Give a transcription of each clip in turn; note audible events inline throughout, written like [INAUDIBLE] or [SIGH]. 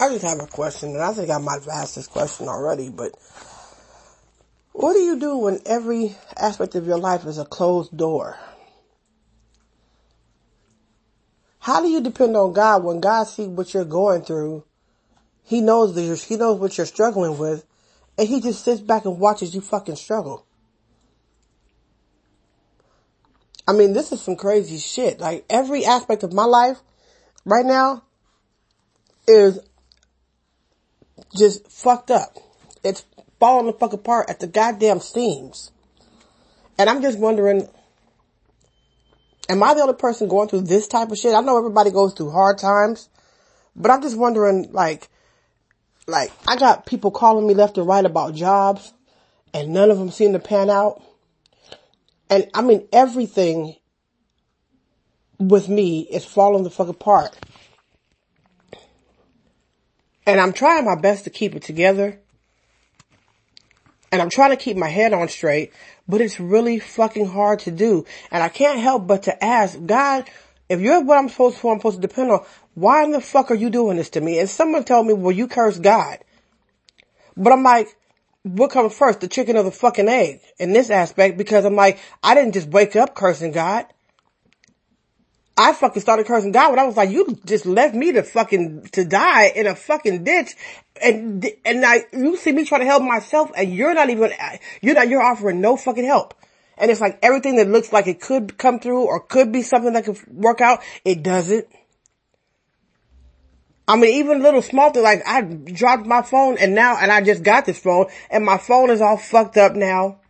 I just have a question, and I think I might have asked this question already, but what do you do when every aspect of your life is a closed door? How do you depend on God when God sees what you're going through? He knows that you're, he knows what you're struggling with, and he just sits back and watches you fucking struggle. I mean, this is some crazy shit. Like every aspect of my life right now is just fucked up. It's falling the fuck apart at the goddamn seams. And I'm just wondering, am I the only person going through this type of shit? I know everybody goes through hard times, but I'm just wondering, like, like, I got people calling me left and right about jobs, and none of them seem to pan out. And I mean, everything with me is falling the fuck apart. And I'm trying my best to keep it together. And I'm trying to keep my head on straight, but it's really fucking hard to do. And I can't help but to ask, God, if you're what I'm supposed to, I'm supposed to depend on, why in the fuck are you doing this to me? And someone told me, well, you curse God. But I'm like, what comes first, the chicken or the fucking egg in this aspect? Because I'm like, I didn't just wake up cursing God. I fucking started cursing God when I was like, you just left me to fucking, to die in a fucking ditch. And, and I, you see me trying to help myself and you're not even, you're not, you're offering no fucking help. And it's like everything that looks like it could come through or could be something that could work out, it doesn't. I mean, even little small things like I dropped my phone and now, and I just got this phone and my phone is all fucked up now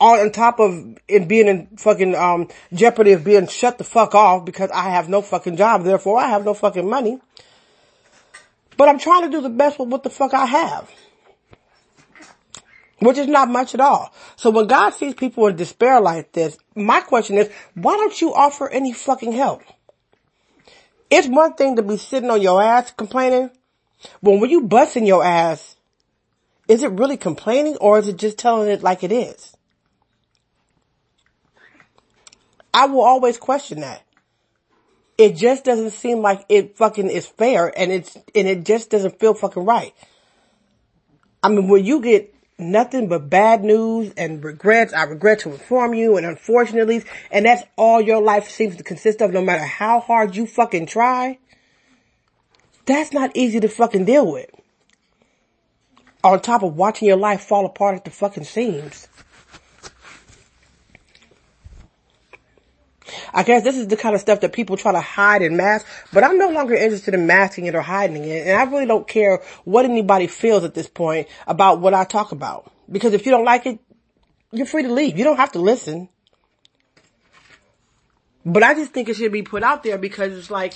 on top of it being in fucking um, jeopardy of being shut the fuck off because I have no fucking job, therefore I have no fucking money. But I'm trying to do the best with what the fuck I have. Which is not much at all. So when God sees people in despair like this, my question is, why don't you offer any fucking help? It's one thing to be sitting on your ass complaining, but when you busting your ass, is it really complaining or is it just telling it like it is? I will always question that. It just doesn't seem like it fucking is fair and it's, and it just doesn't feel fucking right. I mean, when you get nothing but bad news and regrets, I regret to inform you and unfortunately, and that's all your life seems to consist of no matter how hard you fucking try, that's not easy to fucking deal with. On top of watching your life fall apart at the fucking seams. I guess this is the kind of stuff that people try to hide and mask, but I'm no longer interested in masking it or hiding it. And I really don't care what anybody feels at this point about what I talk about. Because if you don't like it, you're free to leave. You don't have to listen. But I just think it should be put out there because it's like,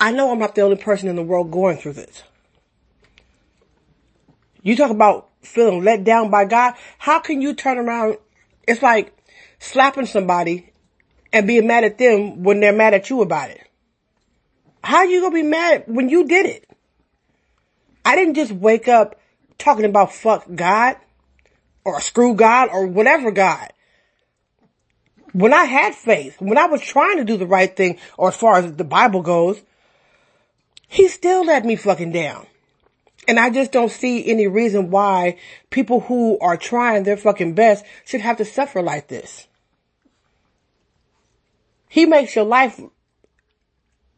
I know I'm not the only person in the world going through this. You talk about feeling let down by God. How can you turn around? It's like slapping somebody and being mad at them when they're mad at you about it. How are you gonna be mad when you did it? I didn't just wake up talking about fuck God or screw God or whatever God. When I had faith, when I was trying to do the right thing, or as far as the Bible goes, he still let me fucking down. And I just don't see any reason why people who are trying their fucking best should have to suffer like this. He makes your life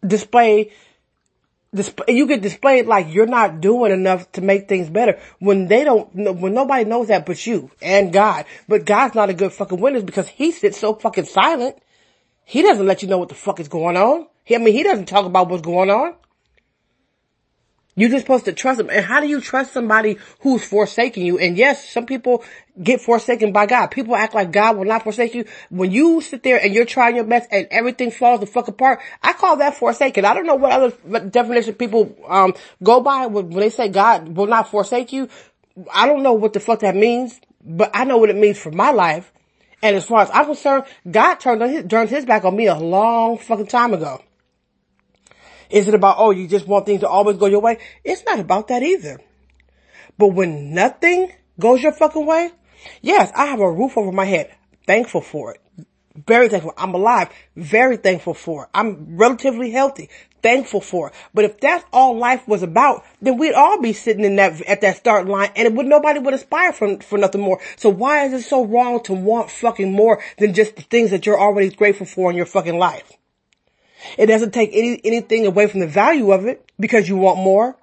display, display, you get displayed like you're not doing enough to make things better when they don't, when nobody knows that but you and God. But God's not a good fucking witness because he sits so fucking silent. He doesn't let you know what the fuck is going on. I mean, he doesn't talk about what's going on. You're just supposed to trust them. And how do you trust somebody who's forsaking you? And yes, some people get forsaken by God. People act like God will not forsake you. When you sit there and you're trying your best and everything falls the fuck apart, I call that forsaken. I don't know what other definition people, um, go by when they say God will not forsake you. I don't know what the fuck that means, but I know what it means for my life. And as far as I'm concerned, God turned his, turned his back on me a long fucking time ago. Is it about, oh, you just want things to always go your way? It's not about that either. But when nothing goes your fucking way, yes, I have a roof over my head. Thankful for it. Very thankful. I'm alive. Very thankful for it. I'm relatively healthy. thankful for. It. But if that's all life was about, then we'd all be sitting in that, at that start line and it would, nobody would aspire for, for nothing more. So why is it so wrong to want fucking more than just the things that you're already grateful for in your fucking life? It doesn't take any, anything away from the value of it because you want more.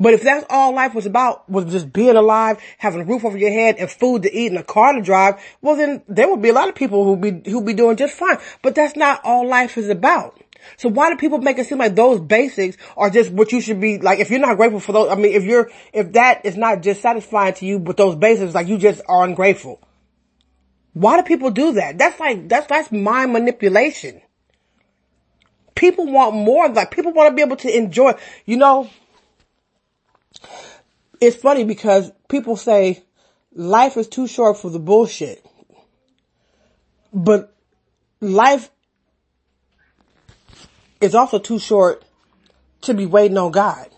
But if that's all life was about, was just being alive, having a roof over your head and food to eat and a car to drive, well then there would be a lot of people who be, who be doing just fine. But that's not all life is about. So why do people make it seem like those basics are just what you should be like? If you're not grateful for those, I mean, if you're, if that is not just satisfying to you, but those basics, like you just are ungrateful. Why do people do that? That's like, that's, that's mind manipulation. People want more, like people want to be able to enjoy, you know, it's funny because people say life is too short for the bullshit. But life is also too short to be waiting on God.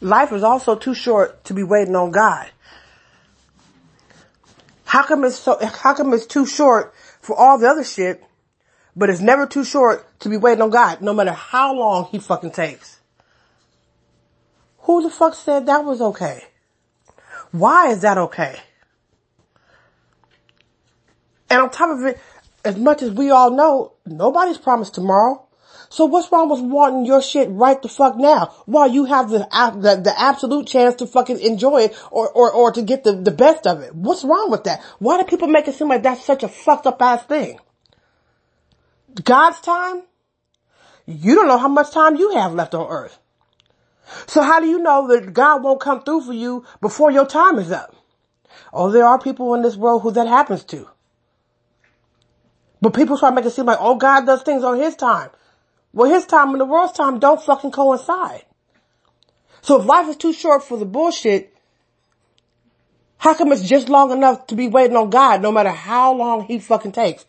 Life is also too short to be waiting on God. How come it's so, how come it's too short for all the other shit but it's never too short to be waiting on God, no matter how long he fucking takes. Who the fuck said that was okay? Why is that okay? And on top of it, as much as we all know, nobody's promised tomorrow. So what's wrong with wanting your shit right the fuck now while you have the, the, the absolute chance to fucking enjoy it or, or, or to get the, the best of it? What's wrong with that? Why do people make it seem like that's such a fucked up ass thing? God's time, you don't know how much time you have left on earth. So how do you know that God won't come through for you before your time is up? Oh, there are people in this world who that happens to. But people try to make it seem like, oh, God does things on his time. Well, his time and the world's time don't fucking coincide. So if life is too short for the bullshit, how come it's just long enough to be waiting on God no matter how long he fucking takes?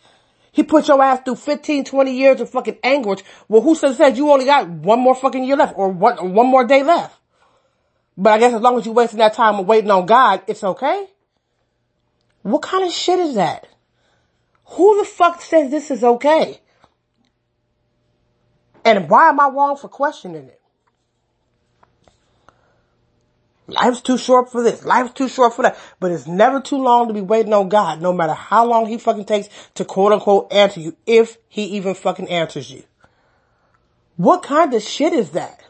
He put your ass through 15, 20 years of fucking anguish. Well, who said, said you only got one more fucking year left or one, one more day left? But I guess as long as you're wasting that time waiting on God, it's okay. What kind of shit is that? Who the fuck says this is okay? And why am I wrong for questioning it? Life's too short for this. Life's too short for that. But it's never too long to be waiting on God, no matter how long he fucking takes to quote unquote answer you, if he even fucking answers you. What kind of shit is that?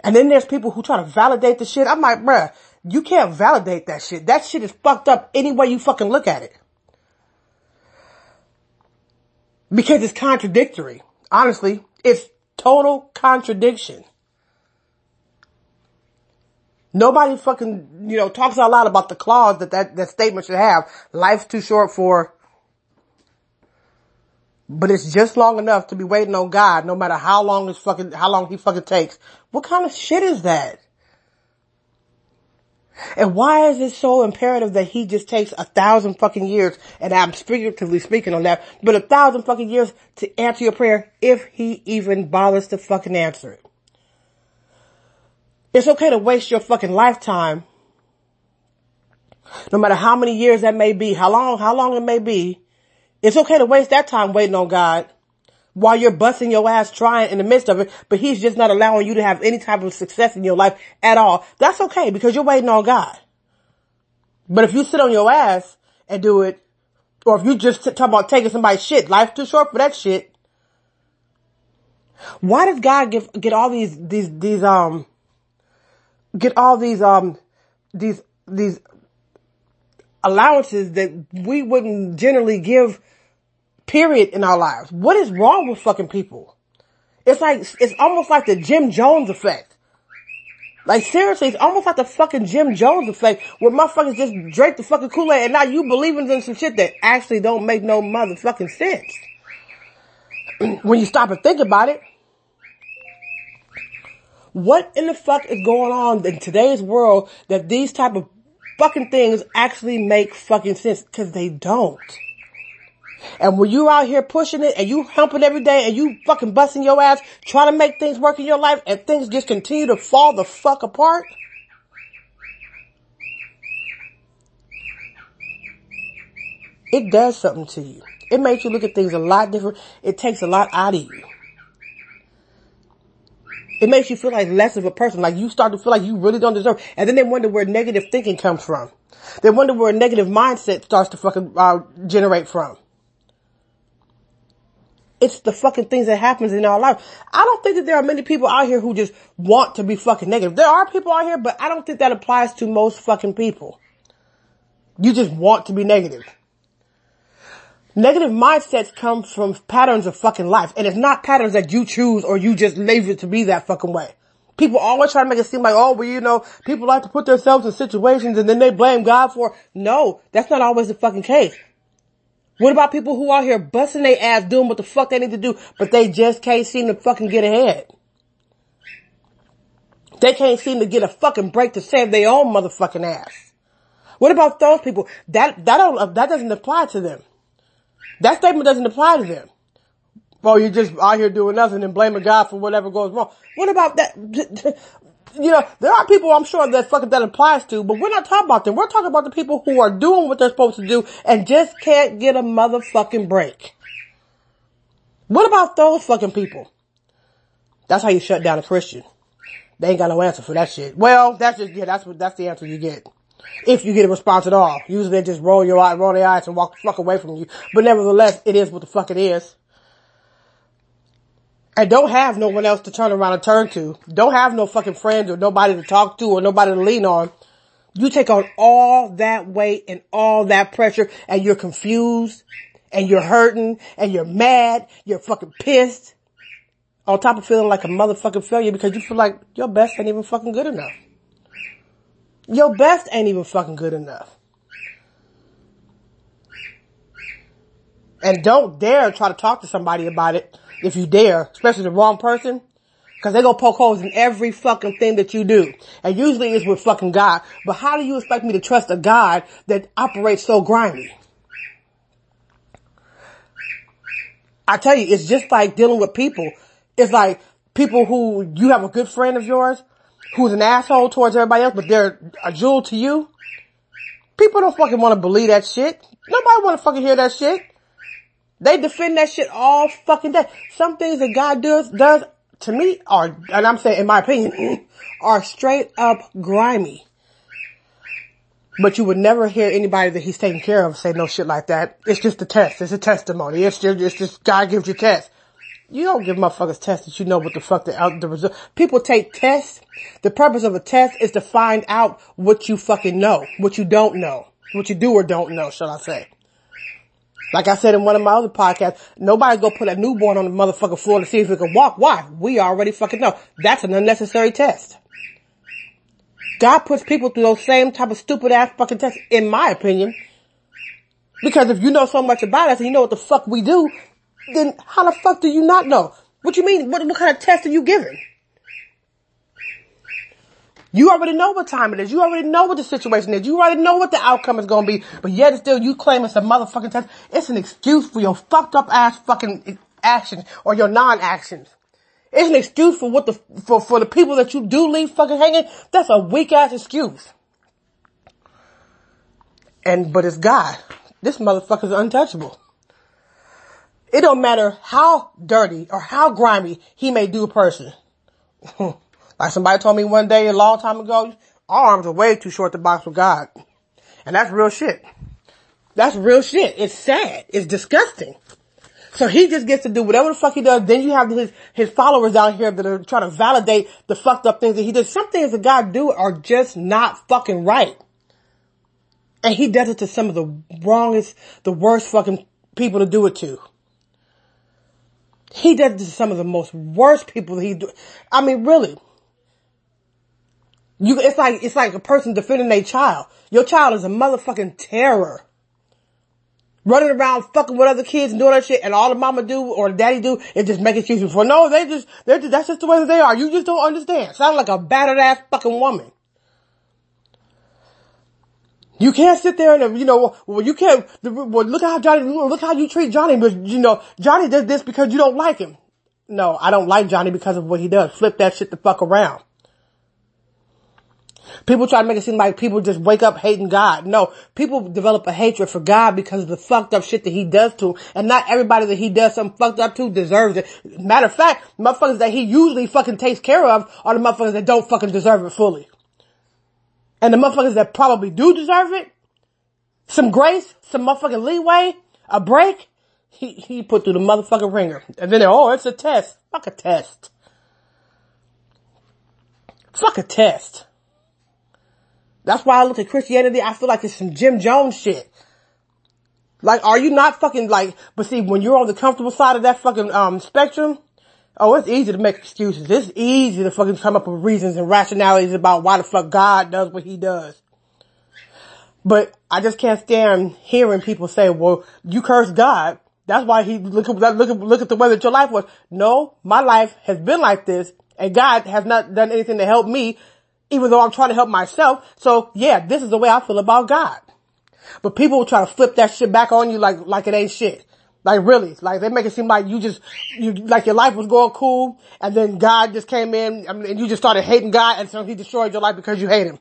And then there's people who try to validate the shit. I'm like, bruh, you can't validate that shit. That shit is fucked up any way you fucking look at it. Because it's contradictory. Honestly, it's total contradiction. Nobody fucking, you know, talks a lot about the clause that that, that statement should have. Life's too short for, but it's just long enough to be waiting on God no matter how long this fucking, how long he fucking takes. What kind of shit is that? And why is it so imperative that he just takes a thousand fucking years, and I'm figuratively speaking on that, but a thousand fucking years to answer your prayer if he even bothers to fucking answer it? It's okay to waste your fucking lifetime. No matter how many years that may be, how long, how long it may be. It's okay to waste that time waiting on God while you're busting your ass trying in the midst of it, but he's just not allowing you to have any type of success in your life at all. That's okay because you're waiting on God. But if you sit on your ass and do it, or if you just talk about taking somebody's shit, life's too short for that shit. Why does God give, get all these, these, these, um, get all these, um, these, these allowances that we wouldn't generally give period in our lives. What is wrong with fucking people? It's like, it's almost like the Jim Jones effect. Like seriously, it's almost like the fucking Jim Jones effect where motherfuckers just drink the fucking Kool-Aid and now you believing in some shit that actually don't make no motherfucking sense. [CLEARS THROAT] when you stop and think about it. What in the fuck is going on in today's world that these type of fucking things actually make fucking sense? Cause they don't. And when you out here pushing it and you humping every day and you fucking busting your ass trying to make things work in your life and things just continue to fall the fuck apart. it does something to you. It makes you look at things a lot different. It takes a lot out of you. It makes you feel like less of a person. Like you start to feel like you really don't deserve. And then they wonder where negative thinking comes from. They wonder where a negative mindset starts to fucking uh, generate from. It's the fucking things that happens in our life. I don't think that there are many people out here who just want to be fucking negative. There are people out here, but I don't think that applies to most fucking people. You just want to be negative. Negative mindsets come from patterns of fucking life. And it's not patterns that you choose or you just it to be that fucking way. People always try to make it seem like, oh, well, you know, people like to put themselves in situations and then they blame God for, no, that's not always the fucking case. What about people who are here busting their ass doing what the fuck they need to do, but they just can't seem to fucking get ahead? They can't seem to get a fucking break to save their own motherfucking ass. What about those people? That, that don't, that doesn't apply to them. That statement doesn't apply to them. Oh, well, you're just out here doing nothing and blaming God for whatever goes wrong. What about that? [LAUGHS] You know, there are people I'm sure that fucking that applies to, but we're not talking about them. We're talking about the people who are doing what they're supposed to do and just can't get a motherfucking break. What about those fucking people? That's how you shut down a Christian. They ain't got no answer for that shit. Well, that's just, yeah, that's what, that's the answer you get. If you get a response at all. Usually they just roll your eye, roll their eyes and walk the fuck away from you. But nevertheless, it is what the fuck it is. And don't have no one else to turn around and turn to. Don't have no fucking friends or nobody to talk to or nobody to lean on. You take on all that weight and all that pressure and you're confused and you're hurting and you're mad. You're fucking pissed. On top of feeling like a motherfucking failure because you feel like your best ain't even fucking good enough. Your best ain't even fucking good enough. And don't dare try to talk to somebody about it if you dare, especially the wrong person. Cause they gonna poke holes in every fucking thing that you do. And usually it's with fucking God. But how do you expect me to trust a God that operates so grimy? I tell you, it's just like dealing with people. It's like people who you have a good friend of yours who's an asshole towards everybody else, but they're a jewel to you. People don't fucking want to believe that shit. Nobody want to fucking hear that shit. They defend that shit all fucking day. Some things that God does, does to me are, and I'm saying in my opinion, [LAUGHS] are straight up grimy. But you would never hear anybody that he's taking care of say no shit like that. It's just a test. It's a testimony. It's just, it's just God gives you tests. You don't give motherfuckers tests that you know what the fuck the the result. People take tests. The purpose of a test is to find out what you fucking know, what you don't know, what you do or don't know, shall I say. Like I said in one of my other podcasts, nobody go put a newborn on the motherfucking floor to see if it can walk. Why? We already fucking know. That's an unnecessary test. God puts people through those same type of stupid ass fucking tests, in my opinion. Because if you know so much about us and you know what the fuck we do, then how the fuck do you not know? What you mean? What, what kind of test are you giving? You already know what time it is. You already know what the situation is. You already know what the outcome is going to be. But yet still you claim it's a motherfucking test. It's an excuse for your fucked up ass fucking actions or your non-actions. It's an excuse for what the, for, for the people that you do leave fucking hanging. That's a weak ass excuse. And, but it's God. This motherfucker's untouchable. It don't matter how dirty or how grimy he may do a person. [LAUGHS] like somebody told me one day a long time ago, arms are way too short to box with God. And that's real shit. That's real shit. It's sad. It's disgusting. So he just gets to do whatever the fuck he does. Then you have his, his followers out here that are trying to validate the fucked up things that he does. Some things that God do are just not fucking right. And he does it to some of the wrongest, the worst fucking people to do it to. He does it to some of the most worst people he do. I mean, really. You, it's like, it's like a person defending their child. Your child is a motherfucking terror. Running around fucking with other kids and doing that shit and all the mama do or the daddy do is just make excuses for, no, they just, they're just, that's just the way that they are. You just don't understand. Sound like a battered ass fucking woman. You can't sit there and, you know, well, you can't, well, look how Johnny, look how you treat Johnny, but you know, Johnny does this because you don't like him. No, I don't like Johnny because of what he does. Flip that shit the fuck around. People try to make it seem like people just wake up hating God. No, people develop a hatred for God because of the fucked up shit that he does to them. And not everybody that he does something fucked up to deserves it. Matter of fact, motherfuckers that he usually fucking takes care of are the motherfuckers that don't fucking deserve it fully. And the motherfuckers that probably do deserve it, some grace, some motherfucking leeway, a break, he, he put through the motherfucking ringer. And then, oh, it's a test. Fuck a test. Fuck a test. That's why I look at Christianity, I feel like it's some Jim Jones shit. Like, are you not fucking like, but see, when you're on the comfortable side of that fucking, um, spectrum, oh, it's easy to make excuses. It's easy to fucking come up with reasons and rationalities about why the fuck God does what he does. But I just can't stand hearing people say, well, you curse God. That's why he, look at, look at, look at the way that your life was. No, my life has been like this and God has not done anything to help me even though I'm trying to help myself. So yeah, this is the way I feel about God. But people will try to flip that shit back on you like, like it ain't shit. Like really, like they make it seem like you just, you, like your life was going cool and then God just came in and you just started hating God and so he destroyed your life because you hate him.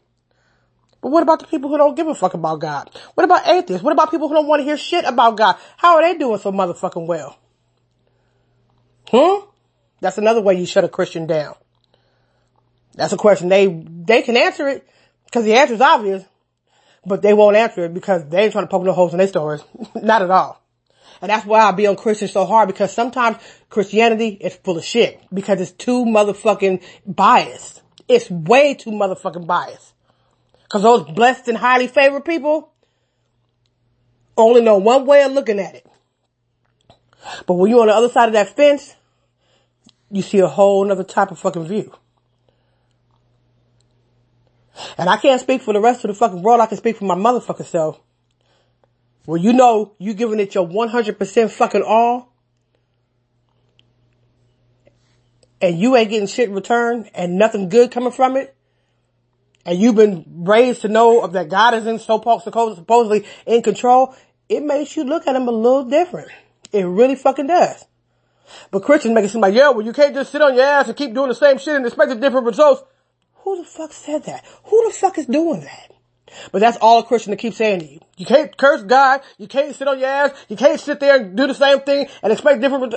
But what about the people who don't give a fuck about God? What about atheists? What about people who don't want to hear shit about God? How are they doing so motherfucking well? Hmm? That's another way you shut a Christian down. That's a question they, they can answer it because the answer is obvious, but they won't answer it because they ain't trying to poke no holes in their stories. [LAUGHS] Not at all. And that's why I be on Christians so hard because sometimes Christianity is full of shit because it's too motherfucking biased. It's way too motherfucking biased. Cause those blessed and highly favored people only know one way of looking at it. But when you're on the other side of that fence, you see a whole nother type of fucking view. And I can't speak for the rest of the fucking world. I can speak for my motherfucking self. Well, you know, you giving it your 100% fucking all. And you ain't getting shit in return and nothing good coming from it. And you've been raised to know that God is in so supposedly in control. It makes you look at him a little different. It really fucking does. But Christians make it seem like, yeah, well, you can't just sit on your ass and keep doing the same shit and expect different results. Who the fuck said that? Who the fuck is doing that? But that's all a Christian to keep saying to you. You can't curse God. You can't sit on your ass. You can't sit there and do the same thing and expect different.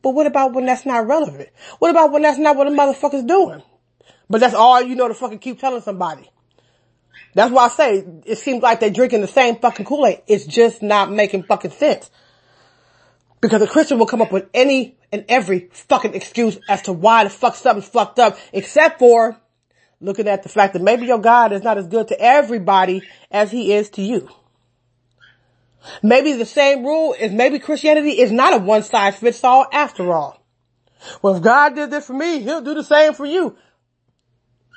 But what about when that's not relevant? What about when that's not what a motherfucker's doing? But that's all you know to fucking keep telling somebody. That's why I say it seems like they're drinking the same fucking Kool-Aid. It's just not making fucking sense. Because a Christian will come up with any and every fucking excuse as to why the fuck something's fucked up, except for looking at the fact that maybe your God is not as good to everybody as he is to you. Maybe the same rule is maybe Christianity is not a one size fits all after all. Well, if God did this for me, he'll do the same for you.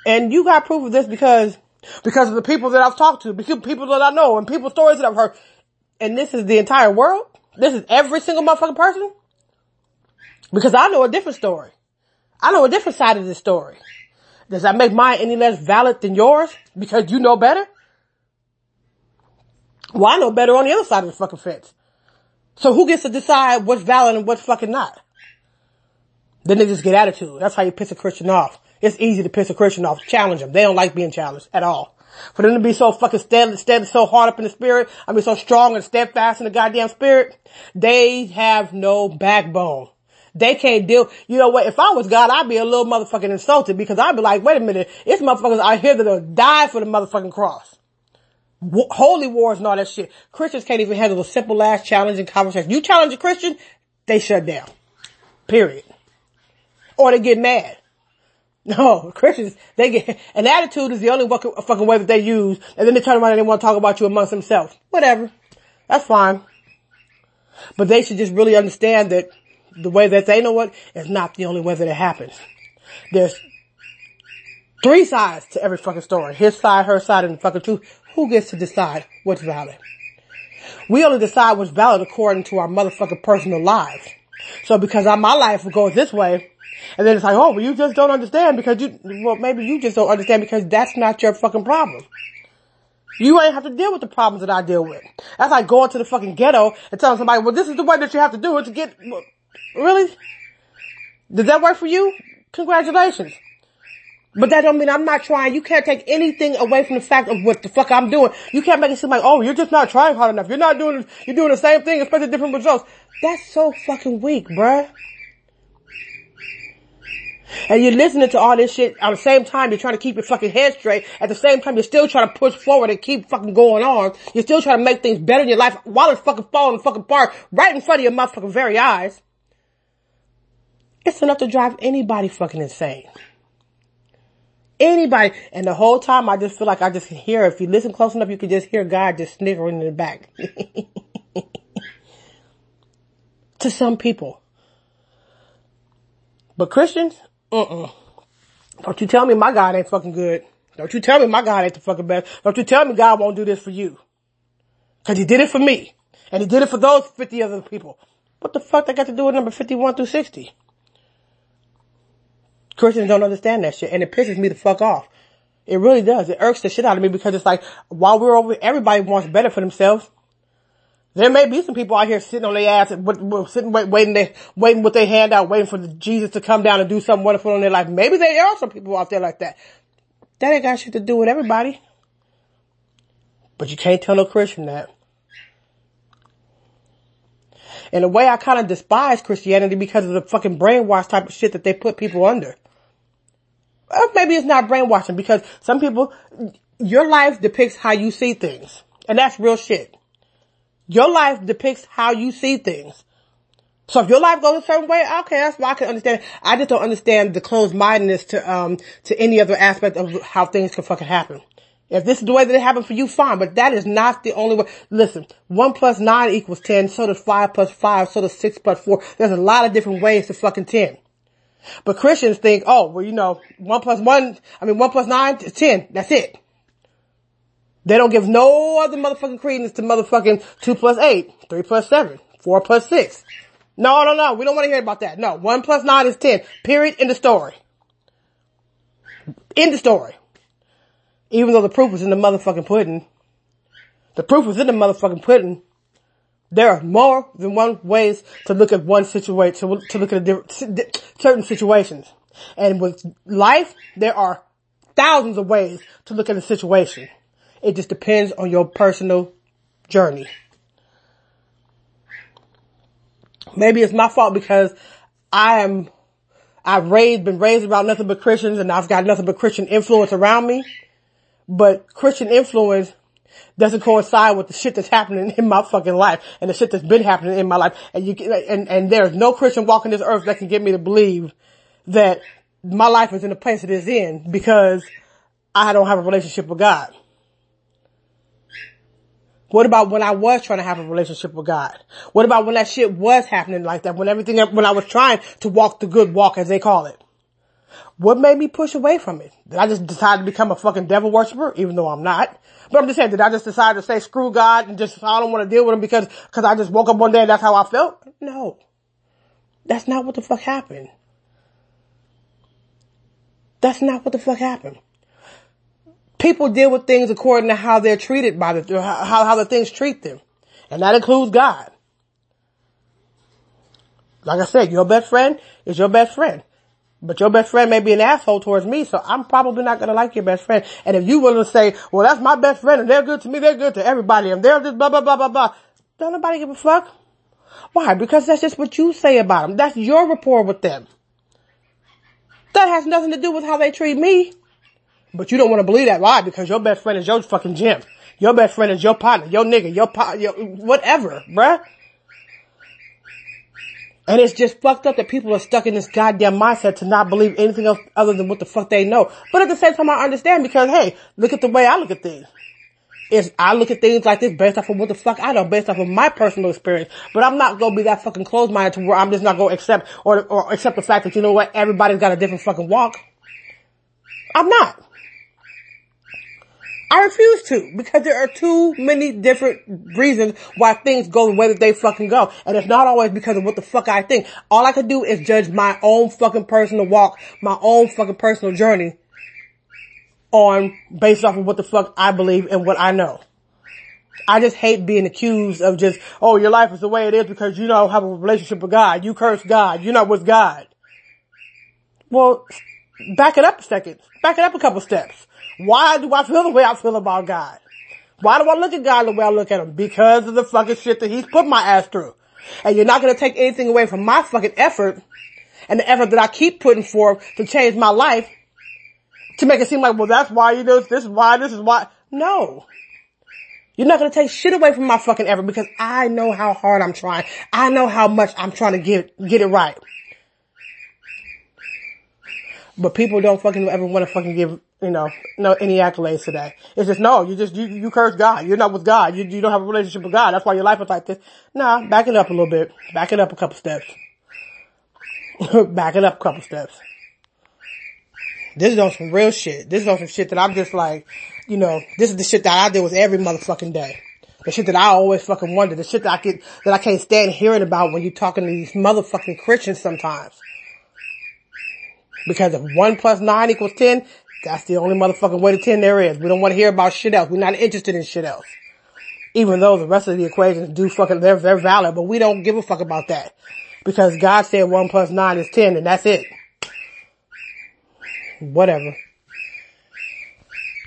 And you got proof of this because, because of the people that I've talked to, because people that I know and people stories that I've heard. And this is the entire world. This is every single motherfucking person? Because I know a different story. I know a different side of this story. Does that make mine any less valid than yours? Because you know better? Well, I know better on the other side of the fucking fence. So who gets to decide what's valid and what's fucking not? Then they just get attitude. That's how you piss a Christian off. It's easy to piss a Christian off. Challenge them. They don't like being challenged at all. For them to be so fucking steady, so hard up in the spirit, I mean so strong and steadfast in the goddamn spirit, they have no backbone. They can't deal, you know what, if I was God, I'd be a little motherfucking insulted because I'd be like, wait a minute, it's motherfuckers out here that'll die for the motherfucking cross. Holy wars and all that shit. Christians can't even handle a simple ass challenging conversation. You challenge a Christian, they shut down. Period. Or they get mad. [LAUGHS] No, Christians, they get, an attitude is the only fucking way that they use, and then they turn around and they want to talk about you amongst themselves. Whatever. That's fine. But they should just really understand that the way that they know it is not the only way that it happens. There's three sides to every fucking story. His side, her side, and the fucking truth. Who gets to decide what's valid? We only decide what's valid according to our motherfucking personal lives. So because I, my life goes this way, and then it's like, oh, well, you just don't understand because you, well, maybe you just don't understand because that's not your fucking problem. You ain't have to deal with the problems that I deal with. That's like going to the fucking ghetto and telling somebody, well, this is the way that you have to do it to get, really? Does that work for you? Congratulations. But that don't mean I'm not trying. You can't take anything away from the fact of what the fuck I'm doing. You can't make it seem like, oh, you're just not trying hard enough. You're not doing, you're doing the same thing, expecting different results. That's so fucking weak, bruh. And you're listening to all this shit at the same time you're trying to keep your fucking head straight. At the same time you're still trying to push forward and keep fucking going on. You're still trying to make things better in your life while it's fucking falling fucking apart right in front of your motherfucking very eyes. It's enough to drive anybody fucking insane. Anybody. And the whole time I just feel like I just can hear, if you listen close enough, you can just hear God just sniggering in the back. [LAUGHS] to some people. But Christians, uh-uh. Don't you tell me my God ain't fucking good. Don't you tell me my God ain't the fucking best. Don't you tell me God won't do this for you. Cause he did it for me. And he did it for those 50 other people. What the fuck they got to do with number 51 through 60? Christians don't understand that shit and it pisses me the fuck off. It really does. It irks the shit out of me because it's like, while we're over, everybody wants better for themselves. There may be some people out here sitting on their ass, sitting waiting, waiting with their hand out, waiting for Jesus to come down and do something wonderful in their life. Maybe there are some people out there like that. That ain't got shit to do with everybody. But you can't tell no Christian that. In a way, I kind of despise Christianity because of the fucking brainwash type of shit that they put people under. Well, maybe it's not brainwashing because some people, your life depicts how you see things. And that's real shit. Your life depicts how you see things. So if your life goes a certain way, okay, that's why I can understand. I just don't understand the closed-mindedness to, um, to any other aspect of how things can fucking happen. If this is the way that it happened for you, fine, but that is not the only way. Listen, one plus nine equals ten, so does five plus five, so does six plus four. There's a lot of different ways to fucking ten. But Christians think, oh, well, you know, one plus one, I mean, one plus nine is ten. That's it. They don't give no other motherfucking credence to motherfucking two plus eight, three plus seven, four plus six. No, no, no. We don't want to hear about that. No, one plus nine is ten. Period. In the story. In the story. Even though the proof was in the motherfucking pudding. The proof was in the motherfucking pudding. There are more than one ways to look at one situation, to, to look at certain situations. And with life, there are thousands of ways to look at a situation. It just depends on your personal journey. Maybe it's my fault because I am, I've raised, been raised around nothing but Christians and I've got nothing but Christian influence around me. But Christian influence doesn't coincide with the shit that's happening in my fucking life and the shit that's been happening in my life. And you and, and there's no Christian walking this earth that can get me to believe that my life is in the place it is in because I don't have a relationship with God. What about when I was trying to have a relationship with God? What about when that shit was happening like that? When everything, when I was trying to walk the good walk as they call it? What made me push away from it? Did I just decide to become a fucking devil worshiper, even though I'm not? But I'm just saying, did I just decide to say screw God and just, I don't want to deal with him because, cause I just woke up one day and that's how I felt? No. That's not what the fuck happened. That's not what the fuck happened people deal with things according to how they're treated by the, how, how the things treat them. And that includes God. Like I said, your best friend is your best friend. But your best friend may be an asshole towards me, so I'm probably not gonna like your best friend. And if you willing to say, well that's my best friend and they're good to me, they're good to everybody, and they're just blah blah blah blah blah, don't nobody give a fuck. Why? Because that's just what you say about them. That's your rapport with them. That has nothing to do with how they treat me. But you don't want to believe that. Why? Because your best friend is your fucking gym. Your best friend is your partner, your nigga, your your, whatever, bruh. And it's just fucked up that people are stuck in this goddamn mindset to not believe anything else other than what the fuck they know. But at the same time, I understand because, hey, look at the way I look at things. Is I look at things like this based off of what the fuck I know, based off of my personal experience. But I'm not gonna be that fucking closed-minded to where I'm just not gonna accept or, or accept the fact that, you know what, everybody's got a different fucking walk. I'm not. I refuse to because there are too many different reasons why things go the way that they fucking go. And it's not always because of what the fuck I think. All I can do is judge my own fucking personal walk, my own fucking personal journey on based off of what the fuck I believe and what I know. I just hate being accused of just, oh, your life is the way it is because you don't have a relationship with God. You curse God. You're not with God. Well, back it up a second. Back it up a couple steps. Why do I feel the way I feel about God? Why do I look at God the way I look at him? Because of the fucking shit that he's put my ass through. And you're not gonna take anything away from my fucking effort and the effort that I keep putting forth to change my life to make it seem like, well, that's why you do this, this is why, this is why. No. You're not gonna take shit away from my fucking effort because I know how hard I'm trying. I know how much I'm trying to get, get it right. But people don't fucking ever want to fucking give, you know, no, any accolades to that. It's just, no, you just, you, you curse God. You're not with God. You, you don't have a relationship with God. That's why your life is like this. Nah, back it up a little bit. Back it up a couple steps. [LAUGHS] back it up a couple steps. This is on some real shit. This is on some shit that I'm just like, you know, this is the shit that I deal with every motherfucking day. The shit that I always fucking wonder. The shit that I get, that I can't stand hearing about when you're talking to these motherfucking Christians sometimes. Because if one plus nine equals ten, that's the only motherfucking way to ten there is. We don't want to hear about shit else. We're not interested in shit else. Even though the rest of the equations do fucking, they're, they're valid, but we don't give a fuck about that. Because God said one plus nine is ten and that's it. Whatever.